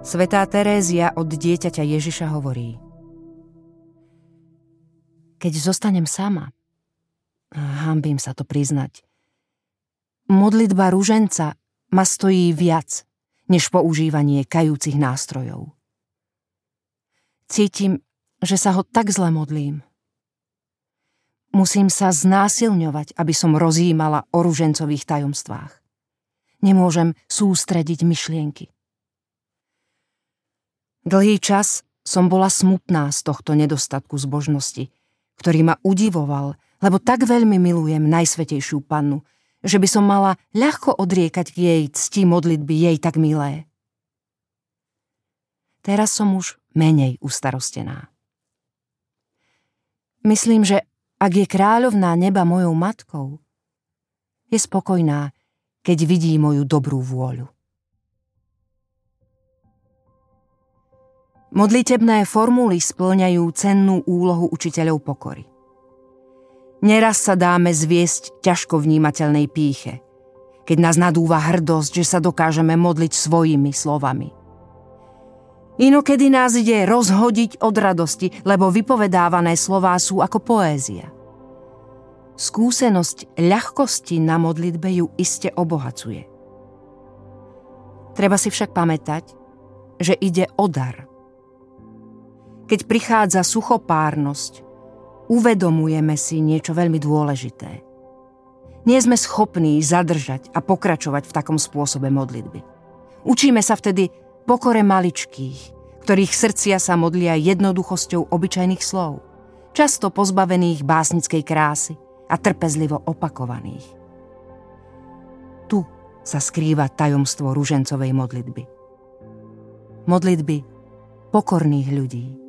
Svetá Terézia od dieťaťa Ježiša hovorí Keď zostanem sama, hambím sa to priznať, modlitba rúženca ma stojí viac, než používanie kajúcich nástrojov. Cítim, že sa ho tak zle modlím. Musím sa znásilňovať, aby som rozjímala o ružencových tajomstvách. Nemôžem sústrediť myšlienky. Dlhý čas som bola smutná z tohto nedostatku zbožnosti, ktorý ma udivoval, lebo tak veľmi milujem Najsvetejšiu pannu, že by som mala ľahko odriekať k jej cti modlitby jej tak milé. Teraz som už menej ustarostená. Myslím, že ak je kráľovná neba mojou matkou, je spokojná, keď vidí moju dobrú vôľu. Modlitebné formuly splňajú cennú úlohu učiteľov pokory. Neraz sa dáme zviesť ťažko vnímateľnej píche, keď nás nadúva hrdosť, že sa dokážeme modliť svojimi slovami. Inokedy nás ide rozhodiť od radosti, lebo vypovedávané slová sú ako poézia. Skúsenosť ľahkosti na modlitbe ju iste obohacuje. Treba si však pamätať, že ide o dar – keď prichádza suchopárnosť, uvedomujeme si niečo veľmi dôležité. Nie sme schopní zadržať a pokračovať v takom spôsobe modlitby. Učíme sa vtedy pokore maličkých, ktorých srdcia sa modlia jednoduchosťou obyčajných slov, často pozbavených básnickej krásy a trpezlivo opakovaných. Tu sa skrýva tajomstvo ružencovej modlitby. Modlitby pokorných ľudí.